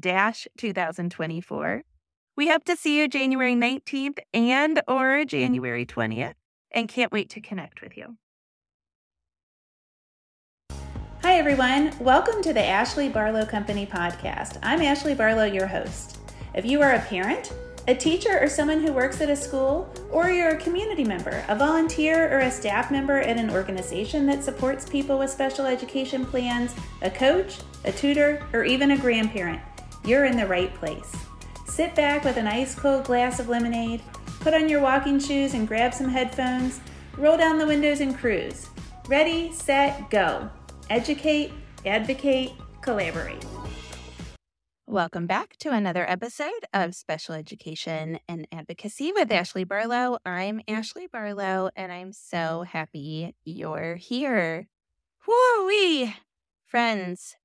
2024. We hope to see you January 19th and or January 20th and can't wait to connect with you. Hi everyone, welcome to the Ashley Barlow Company podcast. I'm Ashley Barlow, your host. If you are a parent, a teacher, or someone who works at a school, or you're a community member, a volunteer, or a staff member at an organization that supports people with special education plans, a coach, a tutor, or even a grandparent, you're in the right place. Sit back with an ice cold glass of lemonade, put on your walking shoes and grab some headphones, roll down the windows and cruise. Ready, set, go. Educate, advocate, collaborate. Welcome back to another episode of Special Education and Advocacy with Ashley Barlow. I'm Ashley Barlow, and I'm so happy you're here. Woo-wee! Friends,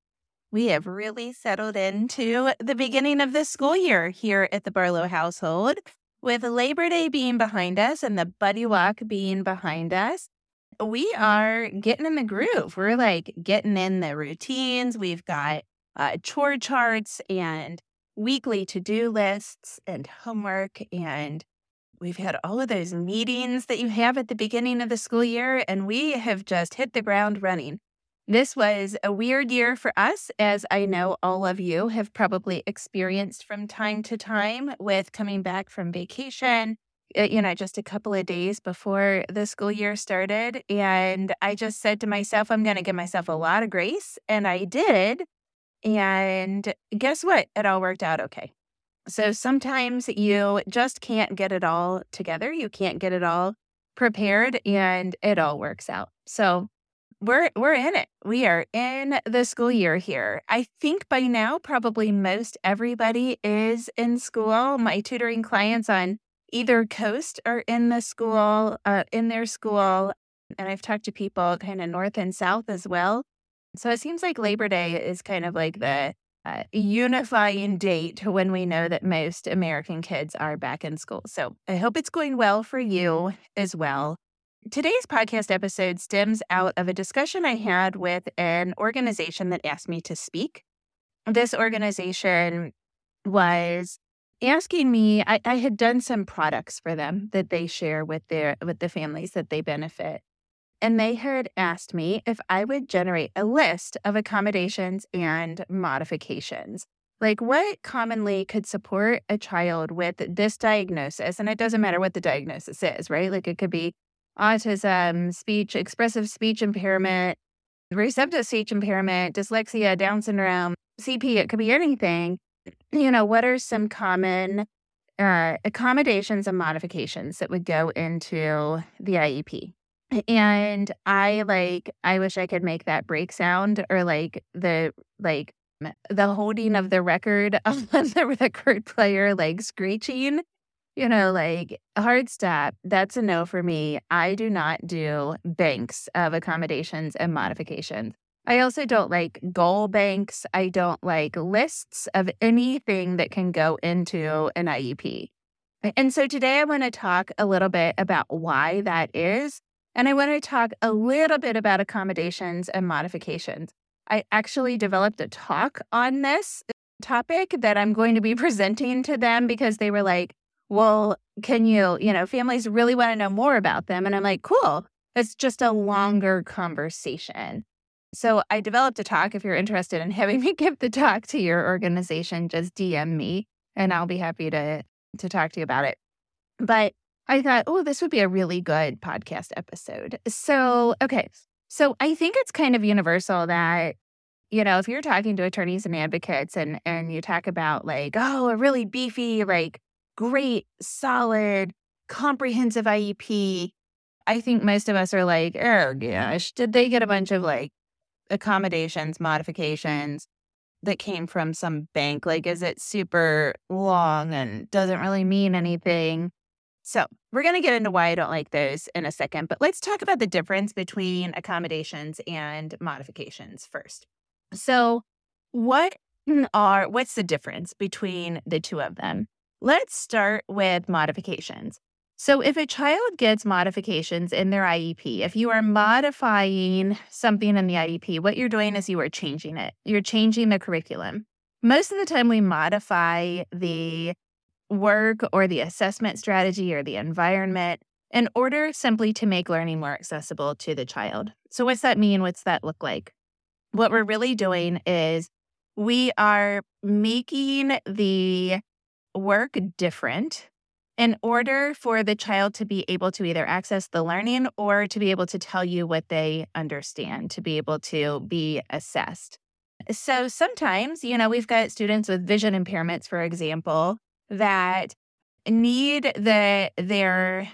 we have really settled into the beginning of the school year here at the Barlow household, with Labor Day being behind us and the Buddy Walk being behind us. We are getting in the groove. We're like getting in the routines. We've got uh, chore charts and weekly to do lists and homework and we've had all of those meetings that you have at the beginning of the school year, and we have just hit the ground running. This was a weird year for us, as I know all of you have probably experienced from time to time with coming back from vacation, uh, you know, just a couple of days before the school year started. And I just said to myself, I'm going to give myself a lot of grace. And I did. And guess what? It all worked out okay. So sometimes you just can't get it all together. You can't get it all prepared and it all works out. So we're we're in it. We are in the school year here. I think by now probably most everybody is in school. My tutoring clients on either coast are in the school, uh, in their school, and I've talked to people kind of north and south as well. So it seems like Labor Day is kind of like the uh, unifying date when we know that most American kids are back in school. So I hope it's going well for you as well. Today's podcast episode stems out of a discussion I had with an organization that asked me to speak. This organization was asking me, I, I, had done some products for them that they share with their with the families that they benefit. And they had asked me if I would generate a list of accommodations and modifications. Like what commonly could support a child with this diagnosis? And it doesn't matter what the diagnosis is, right? Like it could be autism, speech, expressive speech impairment, receptive speech impairment, dyslexia, Down syndrome, CP, it could be anything. You know, what are some common uh, accommodations and modifications that would go into the IEP? And I like, I wish I could make that break sound or like the, like, the holding of the record on the record player, like screeching you know, like hard stop, that's a no for me. I do not do banks of accommodations and modifications. I also don't like goal banks. I don't like lists of anything that can go into an IEP. And so today I want to talk a little bit about why that is. And I want to talk a little bit about accommodations and modifications. I actually developed a talk on this topic that I'm going to be presenting to them because they were like, well, can you, you know, families really want to know more about them. And I'm like, cool. It's just a longer conversation. So I developed a talk. If you're interested in having me give the talk to your organization, just DM me and I'll be happy to to talk to you about it. But I thought, oh, this would be a really good podcast episode. So, okay. So I think it's kind of universal that, you know, if you're talking to attorneys and advocates and and you talk about like, oh, a really beefy, like great, solid, comprehensive IEP. I think most of us are like, oh gosh, did they get a bunch of like accommodations, modifications that came from some bank? Like, is it super long and doesn't really mean anything? So, we're going to get into why I don't like those in a second, but let's talk about the difference between accommodations and modifications first. So, what are what's the difference between the two of them? Let's start with modifications. So, if a child gets modifications in their IEP, if you are modifying something in the IEP, what you're doing is you are changing it. You're changing the curriculum. Most of the time, we modify the work or the assessment strategy or the environment in order simply to make learning more accessible to the child. So, what's that mean? What's that look like? What we're really doing is we are making the work different in order for the child to be able to either access the learning or to be able to tell you what they understand, to be able to be assessed. So sometimes, you know, we've got students with vision impairments, for example, that need the their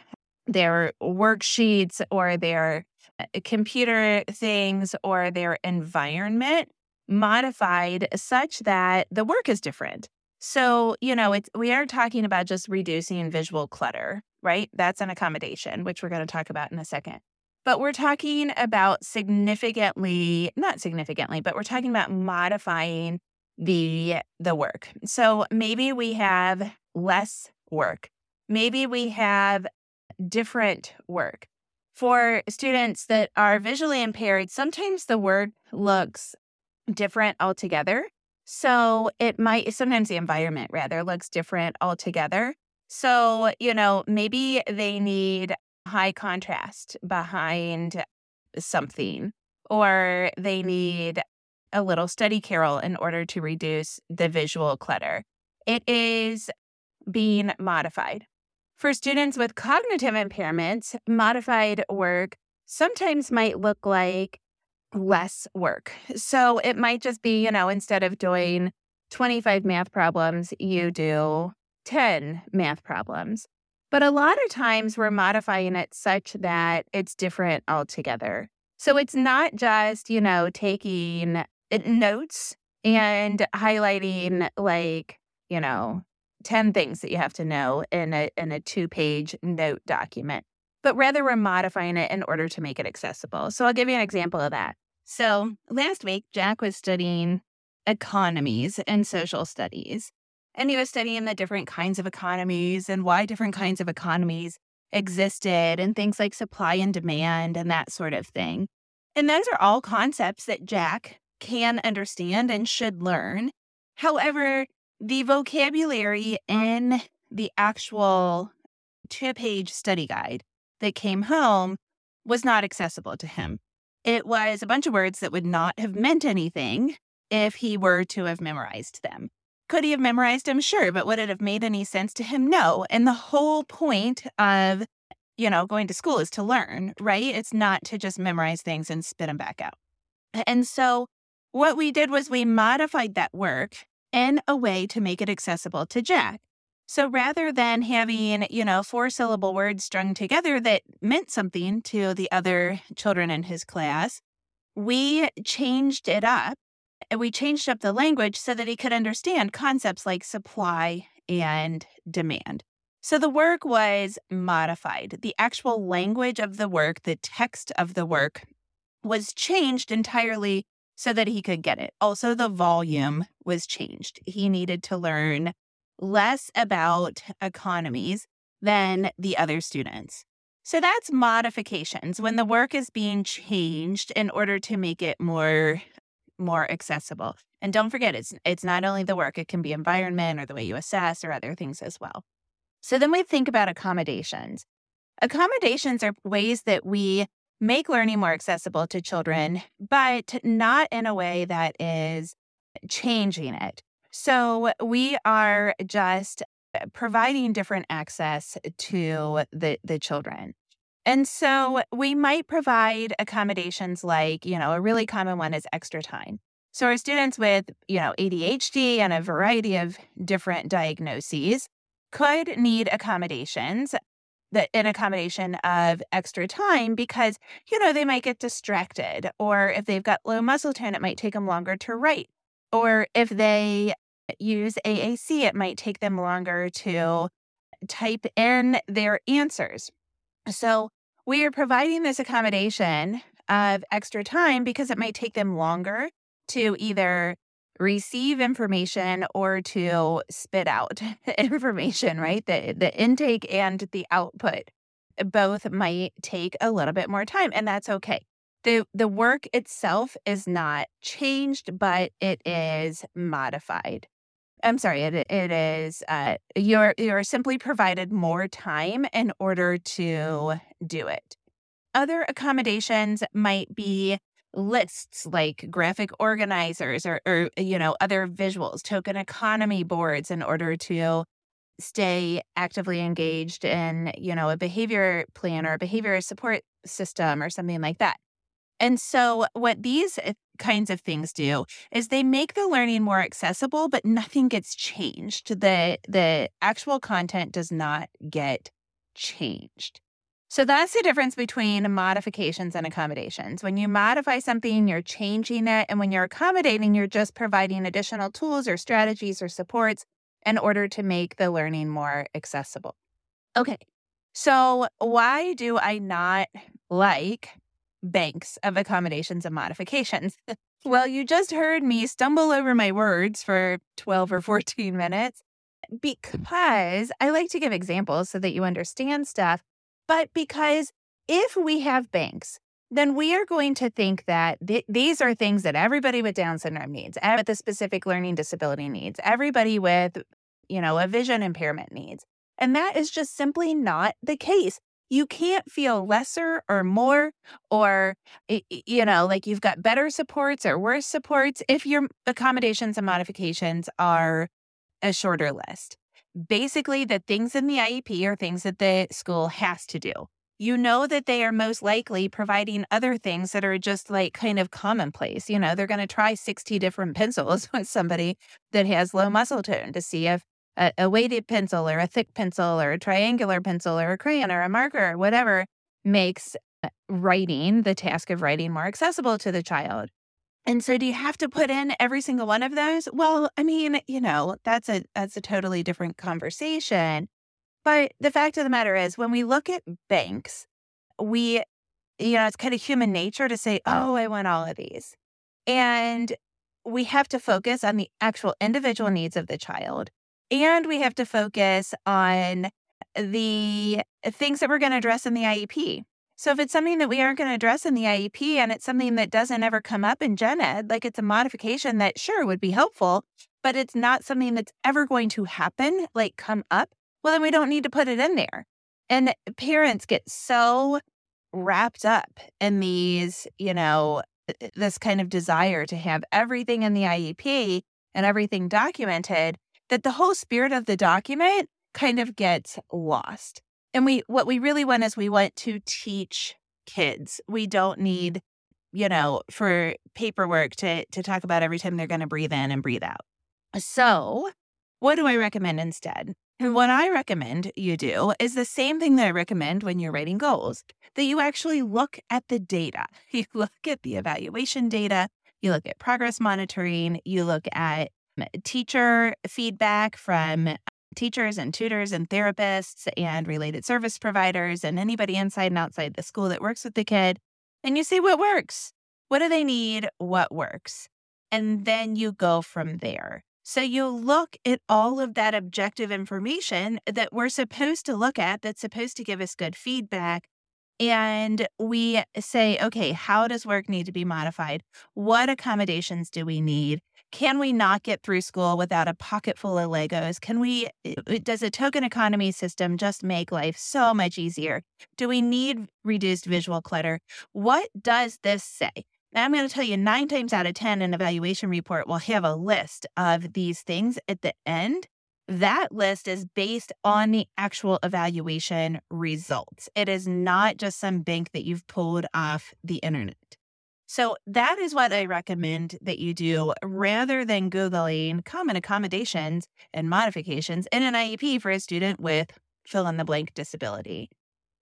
their worksheets or their uh, computer things or their environment modified such that the work is different. So, you know, it's we are talking about just reducing visual clutter, right? That's an accommodation, which we're going to talk about in a second. But we're talking about significantly, not significantly, but we're talking about modifying the the work. So maybe we have less work. Maybe we have different work. For students that are visually impaired, sometimes the work looks different altogether. So it might sometimes the environment rather looks different altogether. So, you know, maybe they need high contrast behind something, or they need a little study carrel in order to reduce the visual clutter. It is being modified. For students with cognitive impairments, modified work sometimes might look like less work. So it might just be, you know, instead of doing 25 math problems, you do 10 math problems. But a lot of times we're modifying it such that it's different altogether. So it's not just, you know, taking uh, notes and highlighting like, you know, 10 things that you have to know in a in a two-page note document, but rather we're modifying it in order to make it accessible. So I'll give you an example of that. So last week Jack was studying economies and social studies. And he was studying the different kinds of economies and why different kinds of economies existed and things like supply and demand and that sort of thing. And those are all concepts that Jack can understand and should learn. However, the vocabulary in the actual two page study guide that came home was not accessible to him. It was a bunch of words that would not have meant anything if he were to have memorized them. Could he have memorized them? Sure, but would it have made any sense to him? No. And the whole point of, you know, going to school is to learn, right? It's not to just memorize things and spit them back out. And so what we did was we modified that work in a way to make it accessible to Jack. So rather than having, you know, four syllable words strung together that meant something to the other children in his class, we changed it up we changed up the language so that he could understand concepts like supply and demand. So the work was modified. The actual language of the work, the text of the work was changed entirely so that he could get it. Also, the volume was changed. He needed to learn less about economies than the other students. So that's modifications when the work is being changed in order to make it more more accessible. And don't forget, it's it's not only the work; it can be environment or the way you assess or other things as well. So then we think about accommodations. Accommodations are ways that we make learning more accessible to children, but not in a way that is changing it. So we are just uh, providing different access to the, the children. And so we might provide accommodations like, you know, a really common one is extra time. So our students with, you know, ADHD and a variety of different diagnoses could need accommodations that an accommodation of extra time because, you know, they might get distracted or if they've got low muscle tone, it might take them longer to write. Or if they use AAC, it might take them longer mm-hmm. to type in their answers. So we are providing this accommodation of extra time because it might take them longer to either receive information or to spit out information, right? The the intake and the output eh, both might take a little bit more time and that's okay. The the work itself is not changed, but it is modified. I'm sorry, it, it is uh, you're you're simply provided more time in order to do it. Other accommodations might be lists like graphic organizers or, or you know other visuals, token economy boards in order to stay actively engaged in you know a behavior plan or a behavior support system or something like that. And so, what these kinds of things do is they make the learning more accessible, but nothing gets changed. The, the actual content does not get changed. So that's the difference between modifications and accommodations. When you modify something, you're changing it. And when you're accommodating, you're just providing additional tools or strategies or supports in order to make the learning more accessible. Okay. So, why do I not like banks of accommodations and modifications. well, you just heard me stumble over my words for 12 or 14 minutes because I like to give examples so that you understand stuff. But because if we have banks, then we are going to think that th- these are things that everybody with Down syndrome needs, with a specific learning disability needs, everybody with, you know, a vision impairment needs. And that is just simply not the case. You can't feel lesser or more, or, you know, like you've got better supports or worse supports if your accommodations and modifications are a shorter list. Basically, the things in the IEP are things that the school has to do. You know that they are most likely providing other things that are just like kind of commonplace. You know, they're going to try 60 different pencils with somebody that has low muscle tone to see if a, a weighted pencil or a thick pencil or a triangular pencil or a crayon or a marker or whatever makes uh, writing, the task of writing, more accessible to the child. And so do you have to put in every single one of those? Well, I mean, you know, that's a that's a totally different conversation. But the fact of the matter is when we look at banks, we you know, it's kind of human nature to say, "Oh, I want all of these." And we have to focus on the actual individual needs of the child and we have to focus on the things that we're going to address in the IEP. So if it's something that we aren't going to address in the IEP and it's something that doesn't ever come up in gen ed, like it's a modification that sure would be helpful, but it's not something that's ever going to happen, like come up, well, then we don't need to put it in there. And parents get so wrapped up in these, you know, uh, this kind of desire to have everything in the IEP and everything documented that the whole spirit of the document kind of gets lost. And we what we really want is we want to teach kids. We don't mm-hmm. need, you know, for paperwork to to talk about every time they're going to breathe in and breathe out. So, what do I recommend instead? And what I recommend you do is the same thing that I recommend when you're writing goals that you actually look at the data. You look at the evaluation data, you look at progress monitoring, you look at teacher feedback from teachers and tutors and therapists and related service providers and anybody inside and outside the school that works with the kid. And you see what works. What do they need? What works? And then you go from there. So you look at all of that objective information that we're supposed to look at, that's supposed to give us good feedback. And we say, okay, how does work need to be modified? What accommodations do we need? Can we not get through school without a pocket full of Legos? Can we, does a token economy system just make life so much easier? Do we need reduced visual clutter? What does this say? I'm going to tell you nine times out of 10, an evaluation report will have a list of these things at the end. That list is based on the actual evaluation results. It is not just some bank that you've pulled off the internet. So that is what I recommend that you do rather than Googling common accommodations and modifications in an IEP for a student with fill in the blank disability.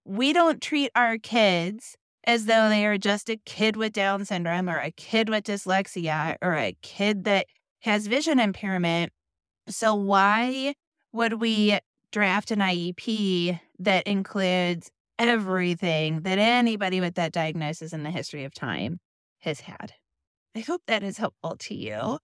We don't treat our kids as though they are just a kid with Down syndrome or a kid with dyslexia or a kid that has vision impairment. So, why would we draft an IEP that includes everything that anybody with that diagnosis in the history of time has had. I hope that is helpful to you.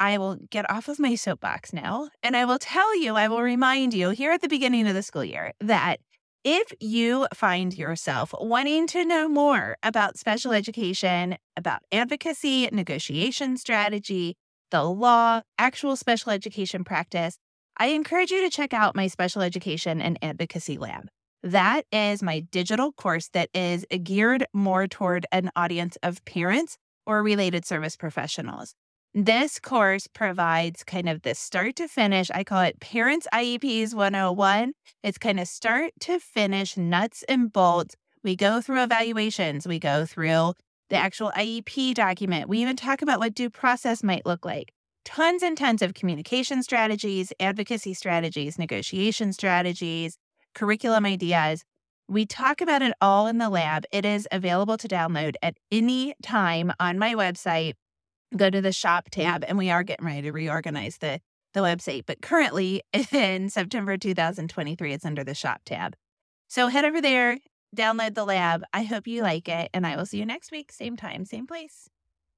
I will get off of my soapbox now and I will tell you, I will remind you here at the beginning of the school year that if you find yourself wanting to know more about special education, about advocacy, negotiation strategy, the law, actual special education practice, I encourage you to check out my special education and advocacy lab. That is my digital course that is geared more toward an audience of parents or related service professionals. This course provides kind of the start to finish. I call it Parents IEPs 101. It's kind of start to finish, nuts and bolts. We go through evaluations, we go through the actual IEP document. We even talk about what due process might look like. Tons and tons of communication strategies, advocacy strategies, negotiation strategies, curriculum ideas. We talk about it all in the lab. It is available to download at any time on my website. Go to the shop tab, and we are getting ready to reorganize the, the website. But currently, in September 2023, it's under the shop tab. So head over there, download the lab. I hope you like it, and I will see you next week, same time, same place.